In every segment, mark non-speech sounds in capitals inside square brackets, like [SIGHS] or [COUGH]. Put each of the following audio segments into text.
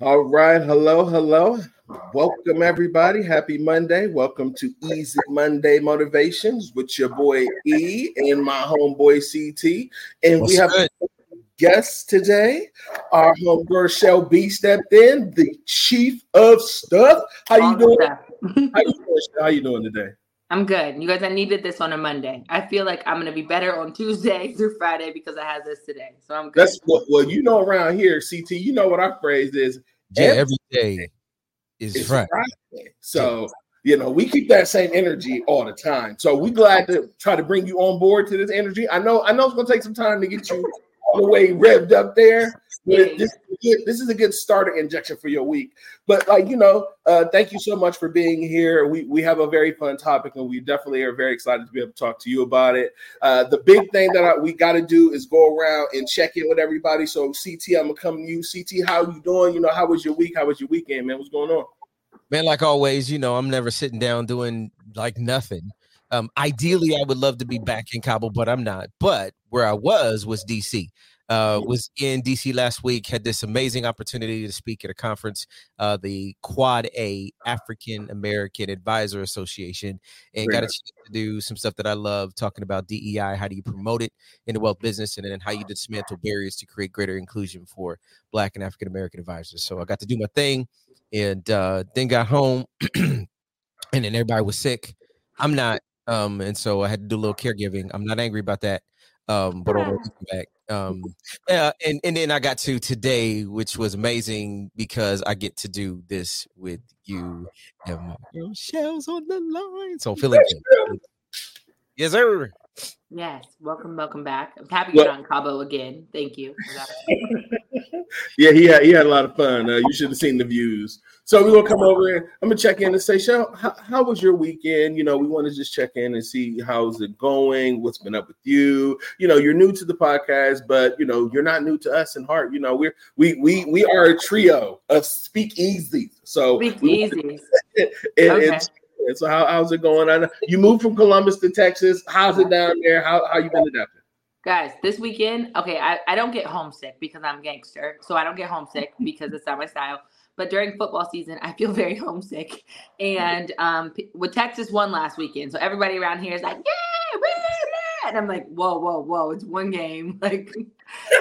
All right. Hello. Hello. Welcome, everybody. Happy Monday. Welcome to Easy Monday Motivations with your boy E and my homeboy CT. And What's we have good? guests today. Our homegirl Shell B stepped in, the chief of stuff. How you doing? How you doing? How you doing today? I'm good. You guys, I needed this on a Monday. I feel like I'm gonna be better on Tuesday [LAUGHS] through Friday because I had this today. So I'm good. That's what well, you know around here, CT. You know what our phrase is. Yeah, every day is Friday. Friday. So you know, we keep that same energy all the time. So we glad to try to bring you on board to this energy. I know, I know it's gonna take some time to get you all the way revved up there. But this, this is a good starter injection for your week. But like you know, uh, thank you so much for being here. We we have a very fun topic, and we definitely are very excited to be able to talk to you about it. Uh, the big thing that I, we got to do is go around and check in with everybody. So CT, I'm gonna come to you. CT, how you doing? You know, how was your week? How was your weekend, man? What's going on? Man, like always, you know, I'm never sitting down doing like nothing. Um, ideally, I would love to be back in Cabo, but I'm not. But where I was was DC uh, was in DC last week, had this amazing opportunity to speak at a conference, uh, the Quad A African American Advisor Association, and got a chance to do some stuff that I love talking about DEI. How do you promote it in the wealth business, and then how you dismantle barriers to create greater inclusion for Black and African American advisors. So I got to do my thing, and uh, then got home, [CLEARS THROAT] and then everybody was sick. I'm not, um, and so I had to do a little caregiving. I'm not angry about that um, but on back. Um, [LAUGHS] yeah, and and then I got to today, which was amazing because I get to do this with you and my girl shells on the line. So feeling good. Yes, sir. Yes, welcome, welcome back. I'm happy you're on Cabo again. Thank you. [LAUGHS] [LAUGHS] yeah, he had he had a lot of fun. Uh, you should have seen the views. So we're gonna come over and I'm gonna check in and say, Shell, how, how, was your weekend? You know, we want to just check in and see how's it going, what's been up with you. You know, you're new to the podcast, but you know, you're not new to us in heart. You know, we're we we we are a trio of speak easy. So speak easy. [LAUGHS] and, okay. And so how, how's it going? I know you moved from Columbus to Texas. How's it down there? How how you been adapting? Guys, this weekend, okay, I, I don't get homesick because I'm gangster. So I don't get homesick because it's not my style. But during football season, I feel [LAUGHS] very homesick. And um, with Texas won last weekend. So everybody around here is like, yeah, and I'm like, whoa, whoa, whoa, it's one game. [LAUGHS] Like,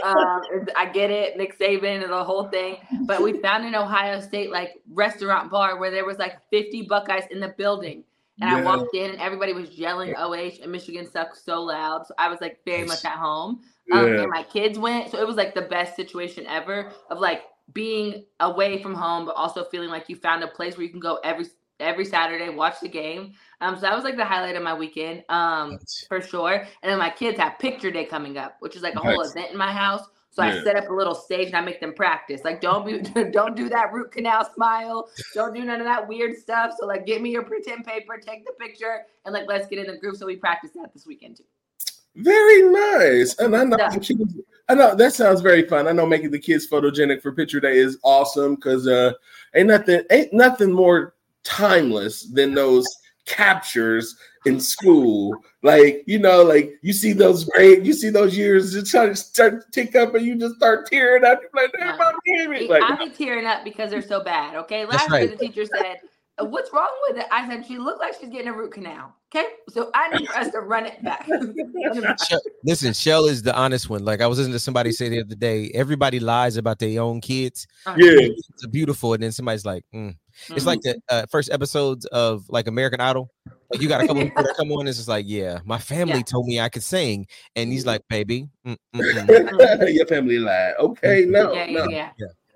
um, I get it, Nick Saban and the whole thing. But we found an Ohio State like restaurant bar where there was like 50 Buckeyes in the building. And yeah. I walked in and everybody was yelling OH and Michigan sucks so loud. So I was like very much at home. Um, yeah. And my kids went. So it was like the best situation ever of like being away from home, but also feeling like you found a place where you can go every every Saturday, watch the game. Um, so that was like the highlight of my weekend, um, for sure. And then my kids have picture day coming up, which is like a whole event in my house. So yeah. I set up a little stage and I make them practice. Like, don't be, [LAUGHS] don't do that root canal smile. Don't do none of that weird stuff. So like, give me your pretend paper, take the picture, and like, let's get in the group. So we practice that this weekend too. Very nice. And I know, yeah. I know that sounds very fun. I know making the kids photogenic for picture day is awesome because uh, ain't nothing, ain't nothing more timeless than those captures in school. Like, you know, like you see those great, you see those years just try to start to tick up and you just start tearing up. You're like, like, I'm tearing up because they're so bad. Okay. Last right. year the teacher said, What's wrong with it? I said, She looked like she's getting a root canal. Okay. So I need us to run it back. [LAUGHS] Listen, Shell is the honest one. Like I was listening to somebody say the other day, everybody lies about their own kids. Uh-huh. Yeah. It's beautiful. And then somebody's like, mm. Mm-hmm. It's like the uh, first episodes of like American Idol. Like you got a couple [LAUGHS] people that come on. It's just like, yeah, my family yeah. told me I could sing, and he's like, baby, mm, mm, mm. [LAUGHS] your family lied. Okay, no, yeah, no. yeah.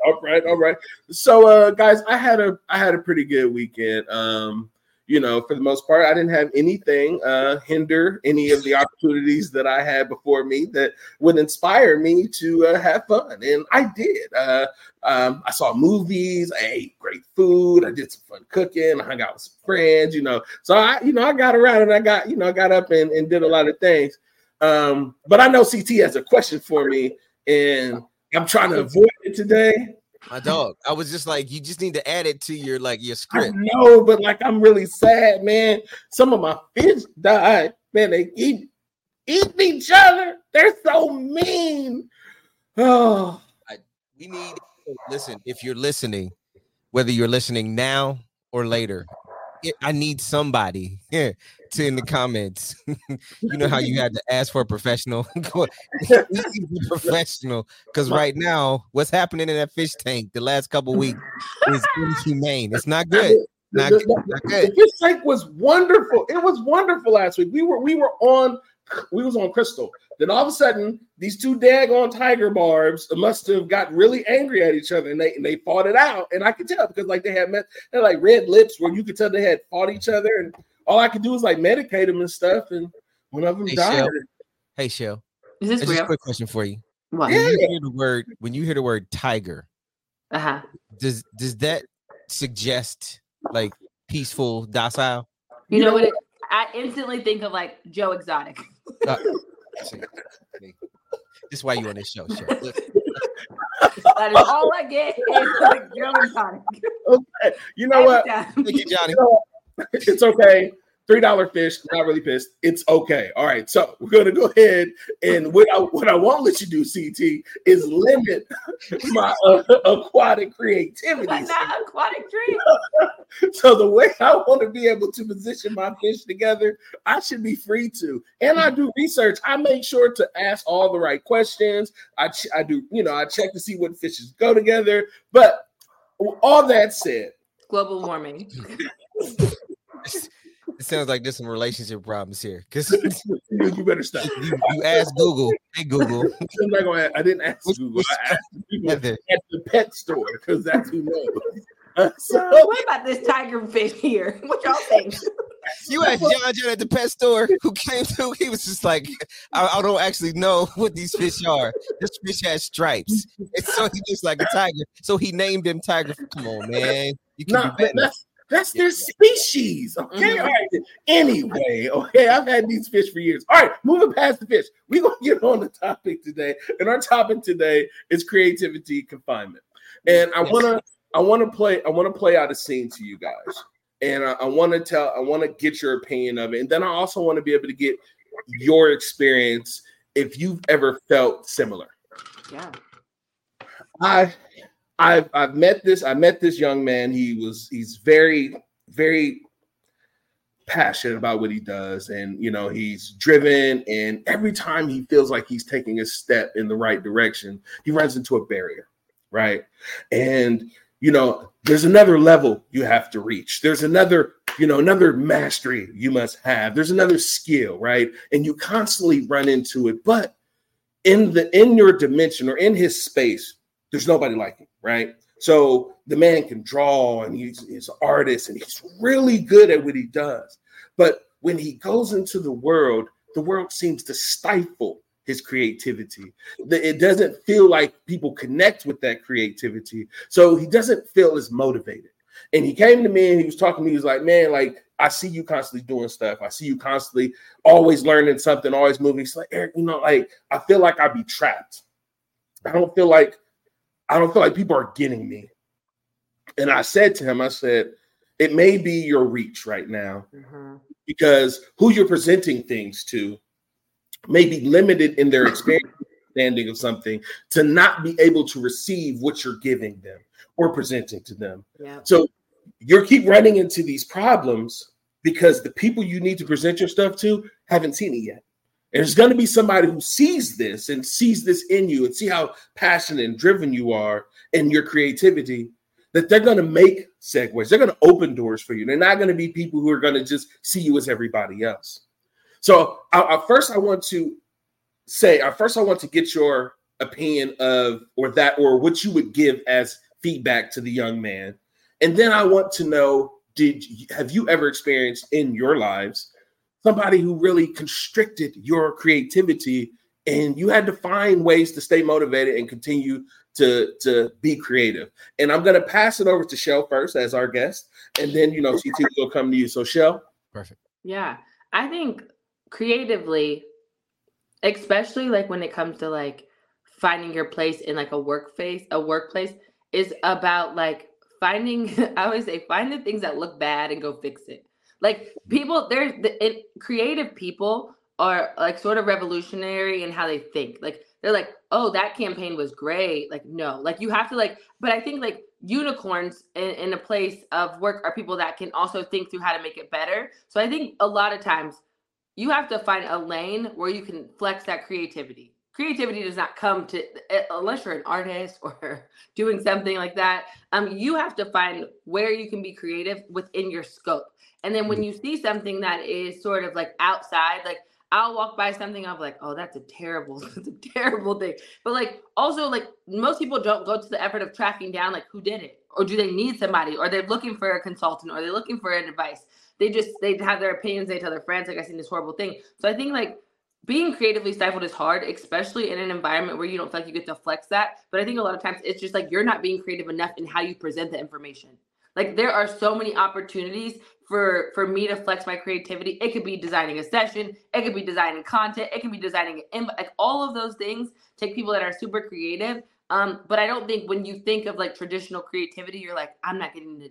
All right, all right. So, uh, guys, I had a I had a pretty good weekend. Um, you know, for the most part, I didn't have anything uh, hinder any of the opportunities that I had before me that would inspire me to uh, have fun, and I did. Uh, um, I saw movies, I ate great food, I did some fun cooking, I hung out with some friends, you know. So I, you know, I got around and I got, you know, I got up and, and did a lot of things. Um, but I know CT has a question for me, and I'm trying to avoid it today. My dog. I was just like, you just need to add it to your like your script. No, but like I'm really sad, man. Some of my fish died. Man, they eat eat each other. They're so mean. Oh, [SIGHS] I, we need listen, if you're listening, whether you're listening now or later, I need somebody [LAUGHS] to in the comments. [LAUGHS] you know how you had [LAUGHS] to ask for a professional, professional, because right now what's happening in that fish tank the last couple weeks is inhumane. It's not good. Not, the, not good. The fish tank was wonderful. It was wonderful last week. We were we were on we was on Crystal. Then all of a sudden, these two daggone tiger barbs must have got really angry at each other, and they and they fought it out. And I could tell because like they had met, they had like red lips where you could tell they had fought each other, and all I could do was like medicate them and stuff. And one of them hey, died. Shell. Hey, Shell. Is this real? a quick question for you. What? When you hear the word when you hear the word tiger, uh-huh. Does does that suggest like peaceful, docile? You, you know, know what? It, I instantly think of like Joe Exotic. Uh, this is why you on this show, Chef. [LAUGHS] that is all I get is like Joe Okay, you know what? Thank you, Johnny. You know, [LAUGHS] it's okay. Three dollar fish, not really pissed. It's okay. All right, so we're gonna go ahead and what I what I won't let you do, CT, is limit [LAUGHS] my uh, aquatic creativity. Not aquatic dream. [LAUGHS] so the way I want to be able to position my fish together, I should be free to. And I do research. I make sure to ask all the right questions. I ch- I do, you know, I check to see what fishes go together. But all that said, global warming. [LAUGHS] it sounds like there's some relationship problems here. Because [LAUGHS] you better stop. You, you asked Google. Hey Google. [LAUGHS] I'm not gonna, I didn't ask Google. I asked [LAUGHS] people at the pet store because that's who knows. Uh, so, what about this tiger fish here? What y'all think? You asked John John at the pet store who came through. He was just like, I, I don't actually know what these fish are. This fish has stripes. And so he looks like a tiger. So he named him Tiger. Come on, man. You can nah, that's, that's their species. Okay. Mm-hmm. All right. Anyway, okay. I've had these fish for years. All right. Moving past the fish, we're going [LAUGHS] to get on the topic today. And our topic today is creativity confinement. And I want to, I want to play, I want to play out a scene to you guys. And I, I want to tell, I want to get your opinion of it. And then I also want to be able to get your experience if you've ever felt similar. Yeah. I I've I've met this I met this young man. He was he's very very passionate about what he does. And you know he's driven and every time he feels like he's taking a step in the right direction he runs into a barrier right? And you know there's another level you have to reach. There's another you know another mastery you must have. There's another skill right? And you constantly run into it. But in the in your dimension or in his space there's nobody like him, right? So the man can draw and he's, he's an artist and he's really good at what he does. But when he goes into the world, the world seems to stifle his creativity. It doesn't feel like people connect with that creativity. So he doesn't feel as motivated. And he came to me and he was talking to me. He was like, Man, like, I see you constantly doing stuff. I see you constantly always learning something, always moving. He's like, Eric, you know, like, I feel like I'd be trapped. I don't feel like I don't feel like people are getting me. And I said to him, I said, it may be your reach right now mm-hmm. because who you're presenting things to may be limited in their experience [LAUGHS] understanding of something to not be able to receive what you're giving them or presenting to them. Yeah. So you keep running into these problems because the people you need to present your stuff to haven't seen it yet. There's going to be somebody who sees this and sees this in you and see how passionate and driven you are in your creativity that they're going to make segues. They're going to open doors for you. They're not going to be people who are going to just see you as everybody else. So, I, I, first, I want to say, I first, I want to get your opinion of or that or what you would give as feedback to the young man, and then I want to know: Did have you ever experienced in your lives somebody who really constricted your creativity and you had to find ways to stay motivated and continue to to be creative. And I'm going to pass it over to Shell first as our guest, and then you know CT will come to you. So Shell, perfect. Yeah, I think creatively, especially like when it comes to like finding your place in like a workplace, a workplace is about like finding. [LAUGHS] I always say find the things that look bad and go fix it. Like people, there's the it, creative people are like sort of revolutionary in how they think. Like they're like, oh, that campaign was great. Like, no, like you have to like, but I think like unicorns in, in a place of work are people that can also think through how to make it better. So I think a lot of times you have to find a lane where you can flex that creativity. Creativity does not come to unless you're an artist [LAUGHS] or doing something like that. Um, you have to find where you can be creative within your scope. And then when mm. you see something that is sort of like outside, like I'll walk by something, I'm like, oh, that's a terrible, [LAUGHS] that's a terrible thing. But like also like most people don't go to the effort of tracking down like who did it, or do they need somebody, or they're looking for a consultant, or they're looking for an advice. They just they have their opinions, they tell their friends, like I seen this horrible thing. So I think like being creatively stifled is hard, especially in an environment where you don't feel like you get to flex that. But I think a lot of times it's just like you're not being creative enough in how you present the information. Like there are so many opportunities for for me to flex my creativity. It could be designing a session, it could be designing content, it can be designing an like all of those things take people that are super creative. Um, but I don't think when you think of like traditional creativity, you're like, I'm not getting to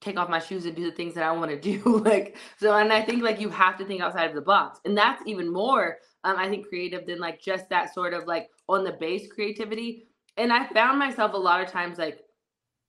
take off my shoes and do the things that I want to do. [LAUGHS] like so, and I think like you have to think outside of the box, and that's even more um, I think creative than like just that sort of like on the base creativity. And I found myself a lot of times like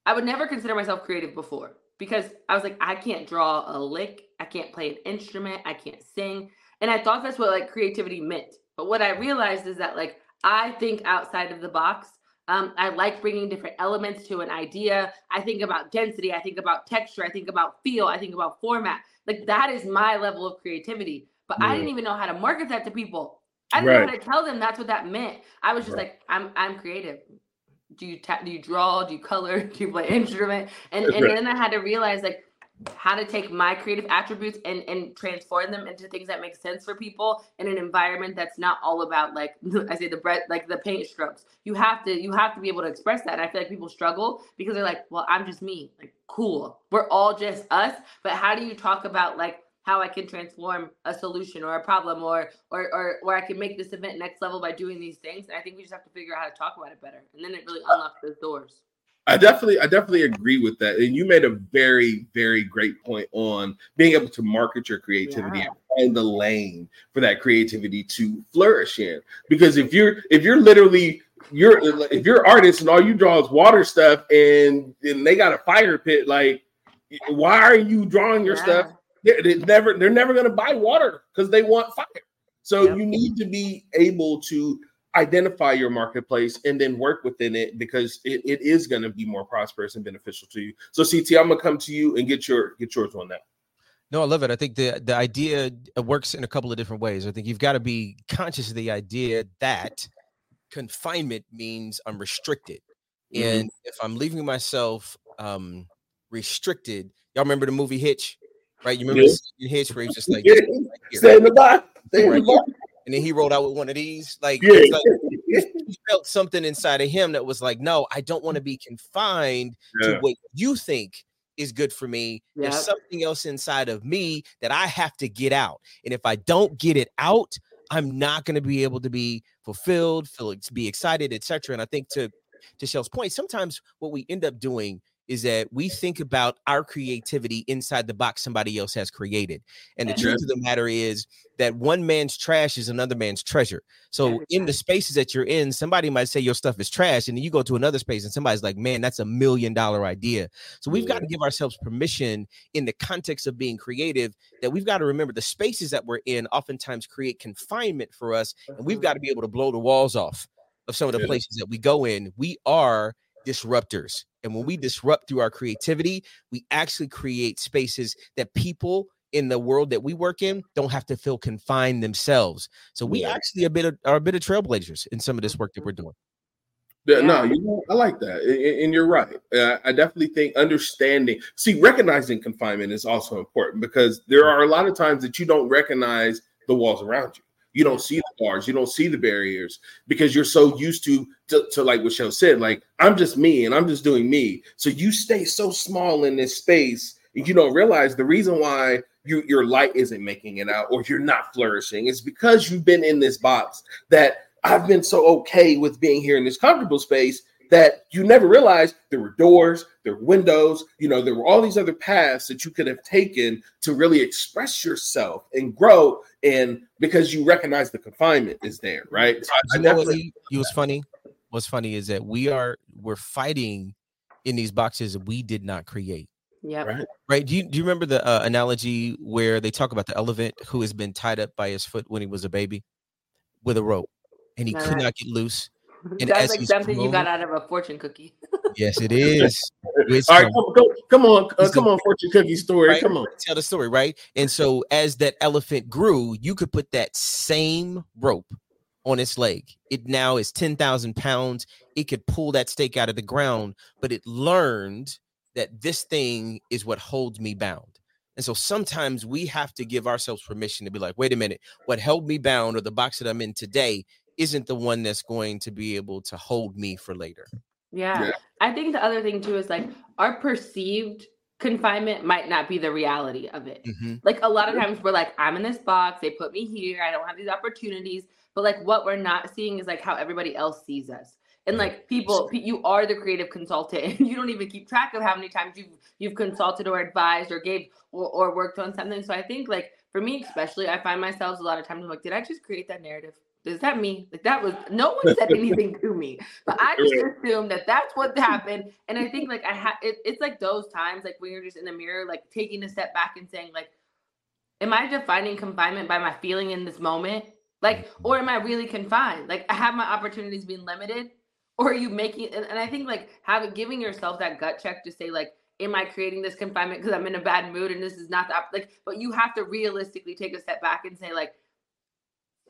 I would never consider myself creative before because I was like, I can't draw a lick, I can't play an instrument, I can't sing. And I thought that's what like creativity meant. But what I realized is that like I think outside of the box. Um, I like bringing different elements to an idea. I think about density. I think about texture. I think about feel. I think about format. Like that is my level of creativity. But yeah. I didn't even know how to market that to people. I didn't right. know how to tell them that's what that meant. I was just right. like, I'm I'm creative do you ta- do you draw do you color [LAUGHS] do you play instrument? And and then i had to realize like how to take my creative attributes and and transform them into things that make sense for people in an environment that's not all about like [LAUGHS] i say the bread like the paint strokes. You have to you have to be able to express that and i feel like people struggle because they're like well i'm just me. Like cool. We're all just us but how do you talk about like how I can transform a solution or a problem or or or where I can make this event next level by doing these things. And I think we just have to figure out how to talk about it better. And then it really unlocks those doors. I definitely, I definitely agree with that. And you made a very, very great point on being able to market your creativity yeah. and find the lane for that creativity to flourish in. Because if you're, if you're literally, you're, if you're artist and all you draw is water stuff, and and they got a fire pit, like, why are you drawing your yeah. stuff they're, never they're never going to buy water because they want fire. So yep. you need to be able to identify your marketplace and then work within it because it, it is going to be more prosperous and beneficial to you. So CT, I'm gonna come to you and get your get yours on that. No, I love it. I think the the idea works in a couple of different ways. I think you've got to be conscious of the idea that confinement means I'm restricted. Mm-hmm. And if I'm leaving myself um restricted, y'all remember the movie Hitch? Right? You remember yeah. Hitch where he was just like, yeah. stay in the box, stay right in the box. And then he rolled out with one of these. Like, yeah. like he felt something inside of him that was like, no, I don't want to be confined yeah. to what you think is good for me. Yep. There's something else inside of me that I have to get out. And if I don't get it out, I'm not going to be able to be fulfilled, feel be excited, etc. And I think to to Shell's point, sometimes what we end up doing is that we think about our creativity inside the box somebody else has created. And the truth of the matter is that one man's trash is another man's treasure. So in the spaces that you're in, somebody might say your stuff is trash, and then you go to another space and somebody's like, man, that's a million dollar idea. So we've got to give ourselves permission in the context of being creative that we've got to remember the spaces that we're in oftentimes create confinement for us, and we've got to be able to blow the walls off of some of the places that we go in. We are disruptors. And when we mm-hmm. disrupt through our creativity, we actually create spaces that people in the world that we work in don't have to feel confined themselves. So we yeah. actually a bit of, are a bit of trailblazers in some of this work that we're mm-hmm. doing. Yeah. No, you know, I like that, and, you're right. Uh, I definitely think understanding, see, recognizing confinement is also important because there mm-hmm. are a lot of times that you don't recognize the walls around you. You don't see the bars, you don't see the barriers because you're so used to, to, to like what Shell said, like I'm just me and I'm just doing me. So you stay so small in this space, and you don't realize the reason why you, your light isn't making it out or you're not flourishing is because you've been in this box that I've been so okay with being here in this comfortable space that you never realized there were doors, there were windows, you know, there were all these other paths that you could have taken to really express yourself and grow. And because you recognize the confinement is there, right? So I, I know what he, he was funny. What's funny is that we are we're fighting in these boxes we did not create. Yeah. Right. Right. Do you do you remember the uh, analogy where they talk about the elephant who has been tied up by his foot when he was a baby with a rope and he could not get loose? [LAUGHS] And That's like something growing, you got out of a fortune cookie. [LAUGHS] yes, it is. All right, come, come, come on, uh, come on, fortune cookie story. Right? Come on, tell the story, right? And so, as that elephant grew, you could put that same rope on its leg. It now is ten thousand pounds. It could pull that stake out of the ground, but it learned that this thing is what holds me bound. And so sometimes we have to give ourselves permission to be like, wait a minute, what held me bound or the box that I'm in today isn't the one that's going to be able to hold me for later. Yeah. yeah. I think the other thing too is like our perceived confinement might not be the reality of it. Mm-hmm. Like a lot of times we're like, I'm in this box, they put me here, I don't have these opportunities. But like what we're not seeing is like how everybody else sees us. And like people, you are the creative consultant, [LAUGHS] and you don't even keep track of how many times you've you've consulted or advised or gave or, or worked on something. So I think like for me especially, I find myself a lot of times I'm like, did I just create that narrative? Is that me? Like that was no one said anything to me, but I just assumed that that's what happened. And I think like I had it, it's like those times like when you're just in the mirror, like taking a step back and saying like, am I defining confinement by my feeling in this moment? Like, or am I really confined? Like I have my opportunities being limited, or are you making? And, and I think like having giving yourself that gut check to say like, am I creating this confinement because I'm in a bad mood and this is not the like? But you have to realistically take a step back and say like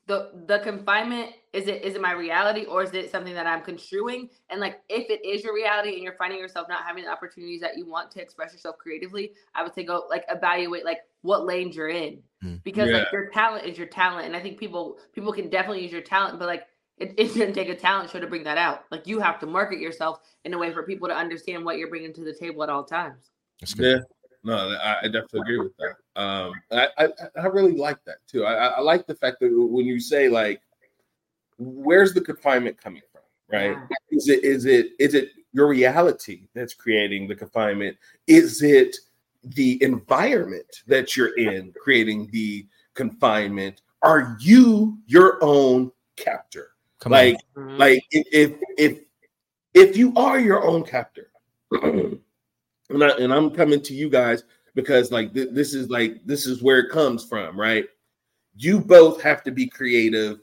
the the confinement is it is it my reality or is it something that I'm construing? And like if it is your reality and you're finding yourself not having the opportunities that you want to express yourself creatively, I would say go like evaluate like what lanes you're in. Mm. Because yeah. like your talent is your talent. And I think people people can definitely use your talent, but like it, it shouldn't take a talent show to bring that out. Like you have to market yourself in a way for people to understand what you're bringing to the table at all times. Yeah, no, I, I definitely agree with that. Um, I, I, I really like that too. I, I like the fact that when you say like, where's the confinement coming from, right? Yeah. Is it is it is it your reality that's creating the confinement? Is it the environment that you're in creating the confinement? Are you your own captor? Come like, on. Mm-hmm. like if if if you are your own captor. [CLEARS THROAT] and, I, and I'm coming to you guys because like th- this is like this is where it comes from, right? You both have to be creative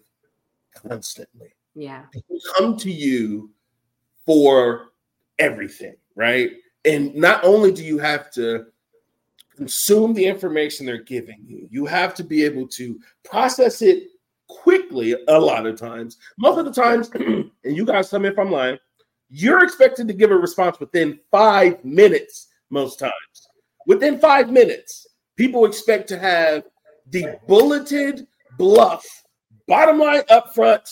constantly. Yeah. People come to you for everything, right? And not only do you have to consume the information they're giving you, you have to be able to process it quickly a lot of times. Most of the times, [CLEARS THROAT] and you guys tell me if I'm lying, you're expected to give a response within five minutes, most times. Within five minutes, people expect to have the bulleted BLUF, bottom line up front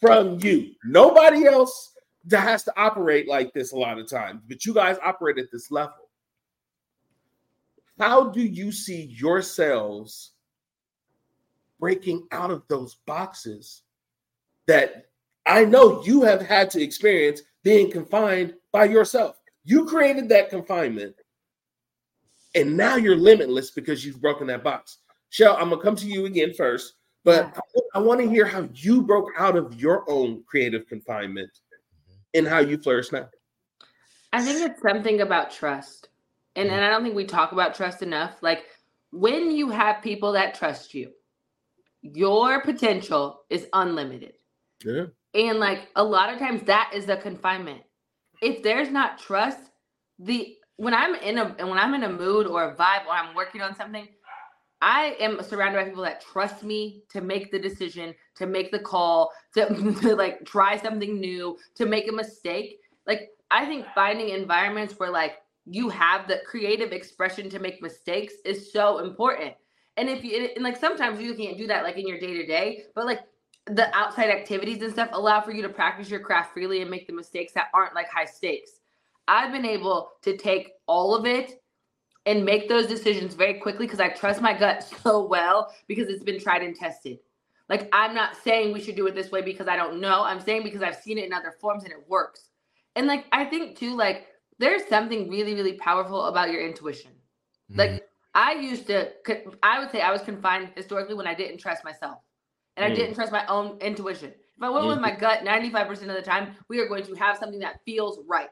from you. Nobody else that has to operate like this a lot of times, but you guys operate at this level. How do you see yourselves breaking out of those boxes that I know you have had to experience being confined by yourself. You created that confinement, and now you're limitless because you've broken that box. Shell, I'm gonna come to you again first, but yeah. I, I want to hear how you broke out of your own creative confinement and how you flourish now. I think it's something about trust. And, and I don't think we talk about trust enough. Like when you have people that trust you, your potential is unlimited. Yeah. And like a lot of times that is the confinement. If there's not trust, the when I'm in a when I'm in a mood or a vibe or I'm working on something, I am surrounded by people that trust me to make the decision, to make the call, to, [LAUGHS] to like try something new, to make a mistake. Like I think finding environments where like you have the creative expression to make mistakes is so important. And if you and like sometimes you can't do that like in your day to day, but like the outside activities and stuff allow for you to practice your craft freely and make the mistakes that aren't like high stakes. I've been able to take all of it and make those decisions very quickly because I trust my gut [LAUGHS] so well because it's been tried and tested. Like I'm not saying we should do it this way because I don't know. I'm saying because I've seen it in other forms and it works. And like I think too, like there's something really, really powerful about your intuition. Mm-hmm. Like I used to, I would say I was confined historically when I didn't trust myself and mm. I didn't trust my own intuition. If I went mm. with my gut 95% of the time, we are going to have something that feels right.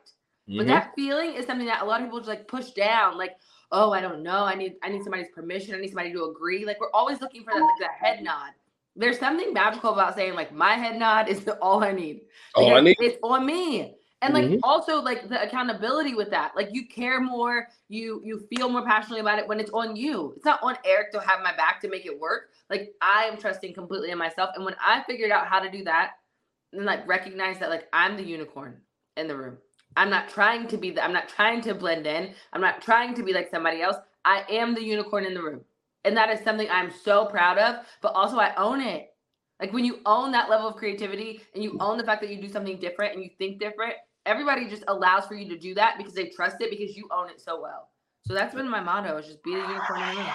Mm-hmm. But that feeling is something that a lot of people just like push down, like, oh, I don't know. I need I need somebody's permission. I need somebody to agree. Like we're always looking for that, like, that head nod. There's something magical about saying like my head nod is [LAUGHS] all I need. All I need. It's on me and like mm-hmm. also like the accountability with that. Like you care more you you feel more passionately about it when it's on you. It's not on Eric to have my back to make it work. Like i am trusting completely in myself. And when i figured out how to do that and like recognize that like i'm the unicorn in the room. I'm not trying to be the, i'm not trying to blend in. I'm not trying to be like somebody else. I am the unicorn in the room. And that is something i'm so proud of but also i own it. Like when you own that level of creativity and you own the fact that you do something different and you think different, everybody just allows for you to do that because they trust it because you own it so well. So that's been my motto: is just be the unicorn in the room.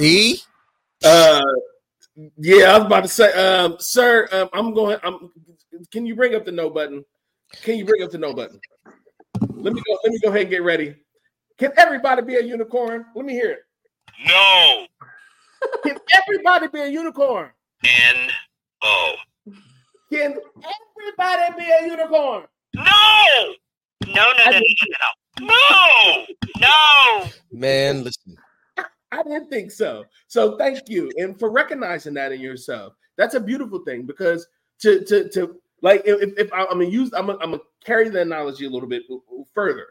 E, uh, yeah, I was about to say, um, sir, um, I'm going. I'm. Can you bring up the no button? Can you bring up the no button? Let me go. Let me go ahead and get ready. Can everybody be a unicorn? Let me hear it. No. Can everybody be a unicorn? N O. Can everybody be a unicorn? No! No, no, no, no, no, no. No! No! Man, listen. [LAUGHS] I didn't think so. So thank you. And for recognizing that in yourself. That's a beautiful thing because to to to like if, if I, am gonna use I'm gonna, I'm gonna carry the analogy a little bit further.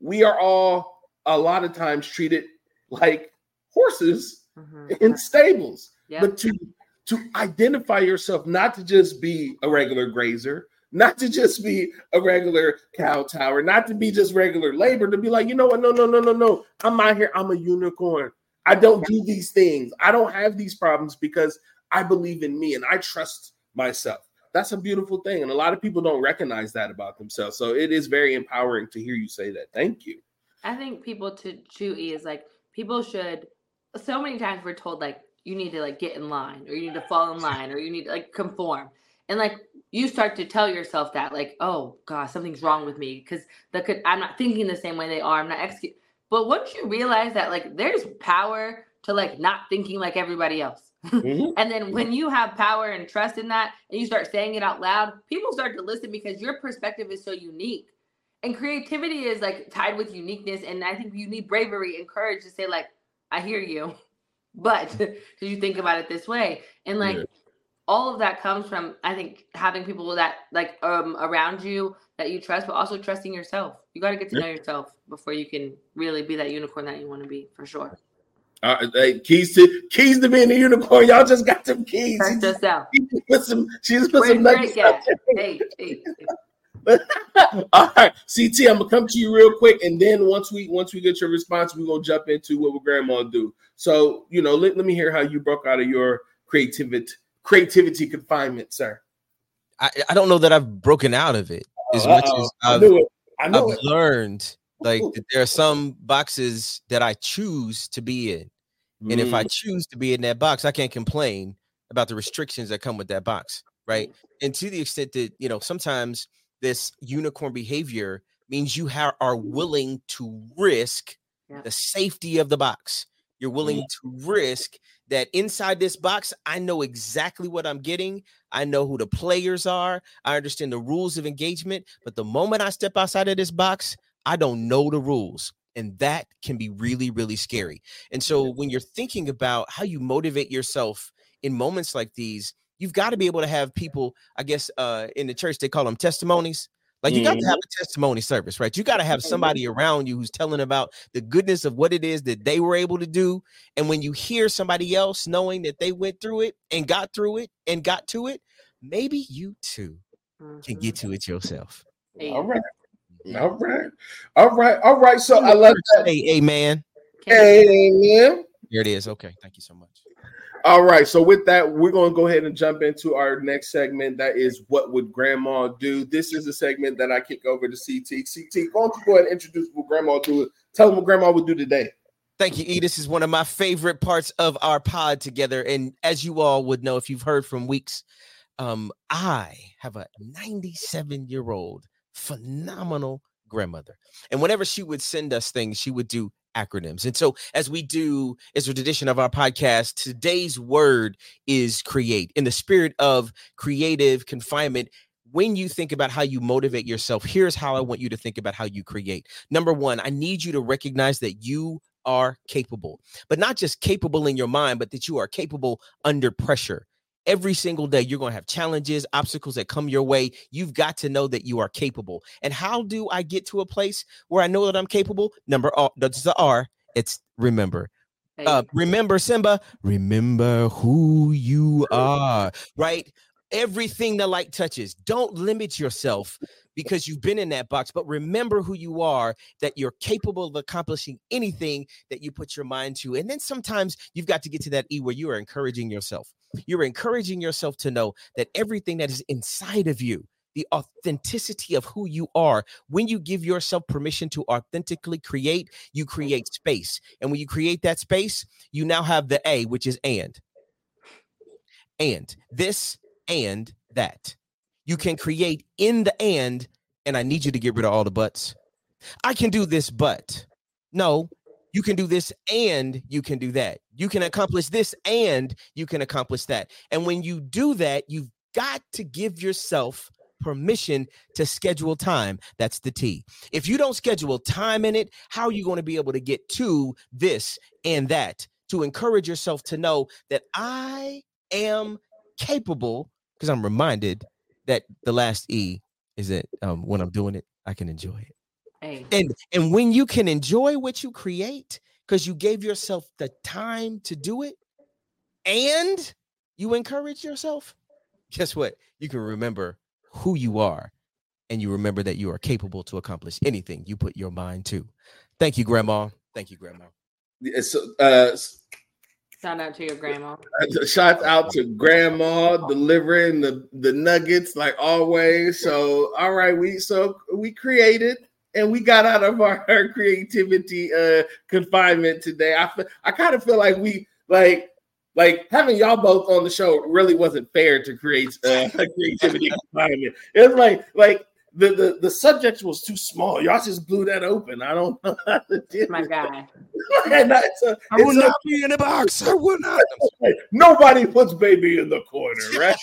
We are all a lot of times treated like horses mm-hmm. in stables. Yep. But to to identify yourself, not to just be a regular grazer, not to just be a regular cow tower, not to be just regular labor, to be like, you know what? No, no, no, no, no. I'm out here. I'm a unicorn. I don't do these things. I don't have these problems because I believe in me and I trust myself. That's a beautiful thing. And a lot of people don't recognize that about themselves. So it is very empowering to hear you say that. Thank you. I think people to Chewy is like people should so many times we're told like you need to like get in line or you need to fall in line or you need to like conform. And like you start to tell yourself that like oh god something's wrong with me because the could i'm not thinking the same way they are i'm not executing but once you realize that like there's power to like not thinking like everybody else. Mm-hmm. [LAUGHS] and then when you have power and trust in that and you start saying it out loud people start to listen because your perspective is so unique. And creativity is like tied with uniqueness and i think you need bravery and courage to say like i hear you but [LAUGHS] did you think about it this way and like yeah. all of that comes from i think having people that like um around you that you trust but also trusting yourself you got to get to yeah. know yourself before you can really be that unicorn that you want to be for sure uh, hey, keys to keys to being a unicorn. Y'all just got some keys. Trust yourself. She [LAUGHS] put some. She's put some nuggets. Hey, hey, hey. All right, CT, I'm gonna come to you real quick, and then once we once we get your response, we're gonna jump into what will grandma do. So, you know, let, let me hear how you broke out of your creativity creativity confinement, sir. I, I don't know that I've broken out of it as Uh-oh. much as I've, I have learned like there are some boxes that I choose to be in. Mm. And if I mm. choose to be in that box, I can't complain about the restrictions that come with that box. Right. And to the extent that, you know, sometimes this unicorn behavior means you ha- are willing to risk yeah. the safety of the box. You're willing mm-hmm. to risk that inside this box, I know exactly what I'm getting. I know who the players are. I understand the rules of engagement. But the moment I step outside of this box, I don't know the rules. And that can be really, really scary. And so when you're thinking about how you motivate yourself in moments like these, you've got to be able to have people, I guess uh, in the church, they call them testimonies. Like you got to have mm-hmm. a testimony service, right? You got to have somebody around you who's telling about the goodness of what it is that they were able to do. And when you hear somebody else knowing that they went through it and got through it and got to it, maybe you too can get mm-hmm. to it yourself. All right. All right. All right. All right. So I love that. Hey, amen. Amen. Here it is. Okay. Thank you so much. All right. So with that, we're going to go ahead and jump into our next segment. That is what would Grandma do? This is a segment that I kick over to CT. CT, why don't you go ahead and introduce what Grandma do? Tell them what Grandma would do today. Thank you, E. This is one of my favorite parts of our pod together. And as you all would know, if you've heard from weeks um, I have a 97 year old phenomenal grandmother. And whenever she would send us things, she would do acronyms. And so, as we do, as a tradition of our podcast, today's word is create. In the spirit of creative confinement, when you think about how you motivate yourself, here's how I want you to think about how you create. Number one, I need you to recognize that you are capable, but not just capable in your mind, but that you are capable under pressure every single day you're going to have challenges obstacles that come your way. You've got to know that you are capable. And how do i get to a place where i know that i'm capable? Number oh, that's the r it's remember. Uh, remember Simba remember who you are right? Everything the light touches. Don't limit yourself because you've been in that box but remember who you are that you're capable of accomplishing anything that you put your mind to and then sometimes you've got to get to that e where you are encouraging yourself you're encouraging yourself to know that everything that is inside of you, the authenticity of who you are, when you give yourself permission to authentically create, you create space. And when you create that space, you now have the A, which is and. And this and that. You can create in the and, and I need you to get rid of all the buts. I can do this, but no, you can do this and you can do that. You can accomplish this and you can accomplish that. And when you do that, you've got to give yourself permission to schedule time. That's the T. If you don't schedule time in it, how are you going to be able to get to this and that? To encourage yourself to know that I am capable, because I'm reminded that the last E is that um, when I'm doing it, I can enjoy it. Hey. And and when you can enjoy what you create because you gave yourself the time to do it and you encourage yourself, guess what? You can remember who you are and you remember that you are capable to accomplish anything you put your mind to. Thank you, Grandma. Thank you, Grandma. Yeah, so, uh, Shout out to your grandma. [LAUGHS] Shout out to grandma delivering the, the nuggets like always. So all right, we so we created and we got out of our, creativity uh confinement today. I feel, I kind of feel like we like like having y'all both on the show really wasn't fair to create uh, creativity confinement. It's like like the, the the subject was too small. Y'all just blew that open. I don't know how to do My guy. [LAUGHS] and it's a, I will not be in a box. I will not. [LAUGHS] Nobody puts baby in the corner, [LAUGHS] right?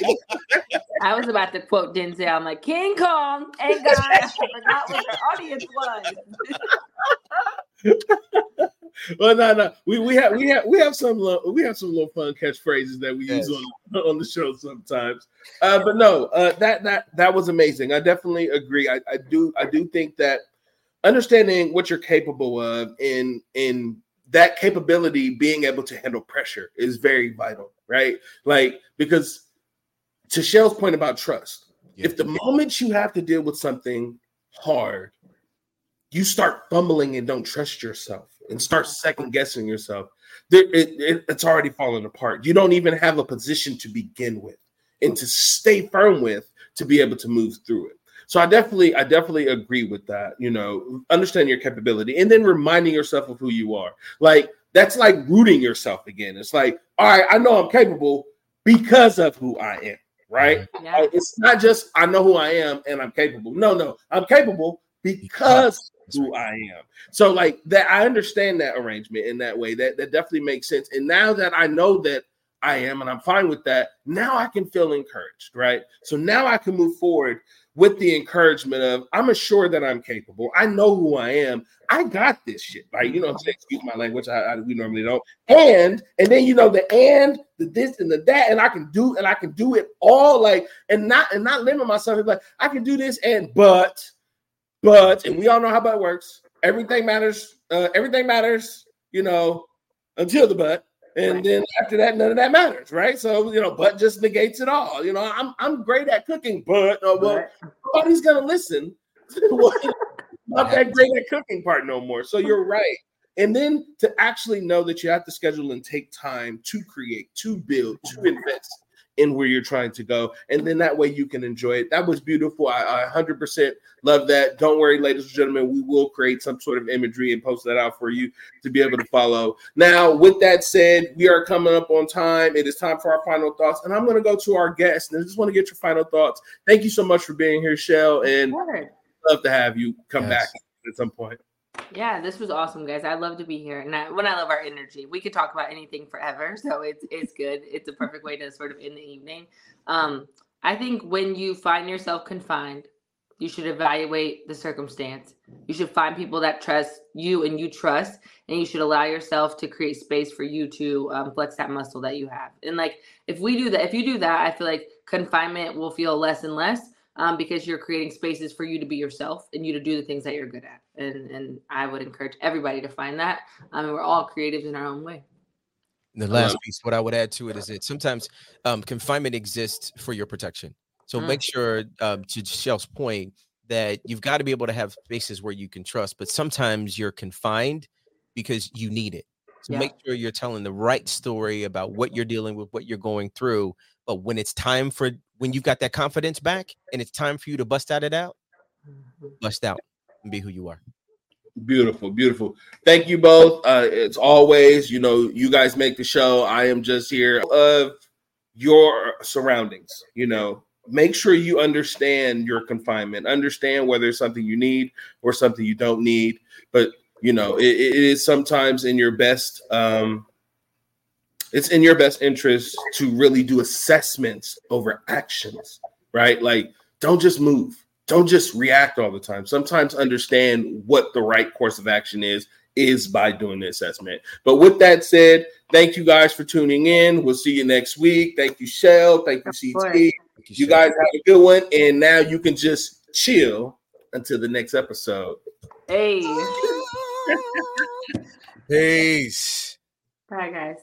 I was about to quote Denzel. I'm like King Kong and God. I forgot what the audience was. Well, no, no. We we have we have we have some we have some little fun catchphrases that we yes. use on [LAUGHS] on the show sometimes. Uh, but no, uh, that that that was amazing. I definitely agree. I, I do I do think that understanding what you're capable of in in that capability being able to handle pressure is very vital, right? Like because to Shell's point about trust, yeah. if the moment you have to deal with something hard, you start fumbling and don't trust yourself and start second guessing yourself, it, it, it's already falling apart. You don't even have a position to begin with and to stay firm with to be able to move through it. So I definitely, I definitely agree with that. You know, understand your capability and then reminding yourself of who you are. Like that's like rooting yourself again. It's like, all right, I know I'm capable because of who I am. Right? Mm-hmm. Yeah. It's not just I know who I am and I'm capable. No, no, I'm capable because who. I am. So like that, I understand that arrangement in that way. That that definitely makes sense. And now that I know that I am and I'm fine with that, now I can feel encouraged, right? So now I can move forward with the encouragement of I'm assured that I'm capable. I know who I am. I got this shit, Like, You know I'm saying? Excuse my language. I, I, we normally don't. And and then you know the and the this and the that, and I can do and I can do it all like and not and not limit myself. Like I can do this and but but and we all know how butt works. Everything matters. Uh, everything matters. You know, until the butt, and then after that, none of that matters, right? So you know, butt just negates it all. You know, I'm I'm great at cooking, but uh, well, nobody's gonna listen. [LAUGHS] not that great at cooking part no more. So you're right. And then to actually know that you have to schedule and take time to create, to build, to invest in where you're trying to go. And then that way you can enjoy it. That was beautiful. I, I 100% love that. Don't worry, ladies and gentlemen, we will create some sort of imagery and post that out for you to be able to follow. Now, with that said, we are coming up on time. It is time for our final thoughts. And I'm going to go to our guest and I just want to get your final thoughts. Thank you so much for being here, Shell. And love to have you come yes. back at some point. Yeah, this was awesome, guys. I love to be here, and I, when I love our energy, we could talk about anything forever. So it's it's good. It's a perfect way to sort of end the evening. Um, I think when you find yourself confined, you should evaluate the circumstance. You should find people that trust you and you trust, and you should allow yourself to create space for you to um, flex that muscle that you have. And like, if we do that, if you do that, I feel like confinement will feel less and less um, because you're creating spaces for you to be yourself and you to do the things that you're good at. And and I would encourage everybody to find that. I um, mean, we're all creatives in our own way. The last piece, what I would add to it is that sometimes um, confinement exists for your protection. So mm. make sure, um, to Shell's point, that you've got to be able to have spaces where you can trust, but sometimes you're confined because you need it. So yeah. make sure you're telling the right story about what you're dealing with, what you're going through. But when it's time for when you've got that confidence back and it's time for you to bust out it out, mm-hmm. bust out and be who you are. Beautiful, beautiful. Thank you both. Uh, it's always, you know, you guys make the show. I am just here of your surroundings. You know, make sure you understand your confinement, understand whether it's something you need or something you don't need. But you know, it, it is sometimes in your best um, it's in your best interest to really do assessments over actions, right? Like, don't just move, don't just react all the time. Sometimes understand what the right course of action is is by doing the assessment. But with that said, thank you guys for tuning in. We'll see you next week. Thank you, Shell. Thank you, CT. You guys have a good one. And now you can just chill until the next episode. Hey. Peace. [LAUGHS] Bye, guys.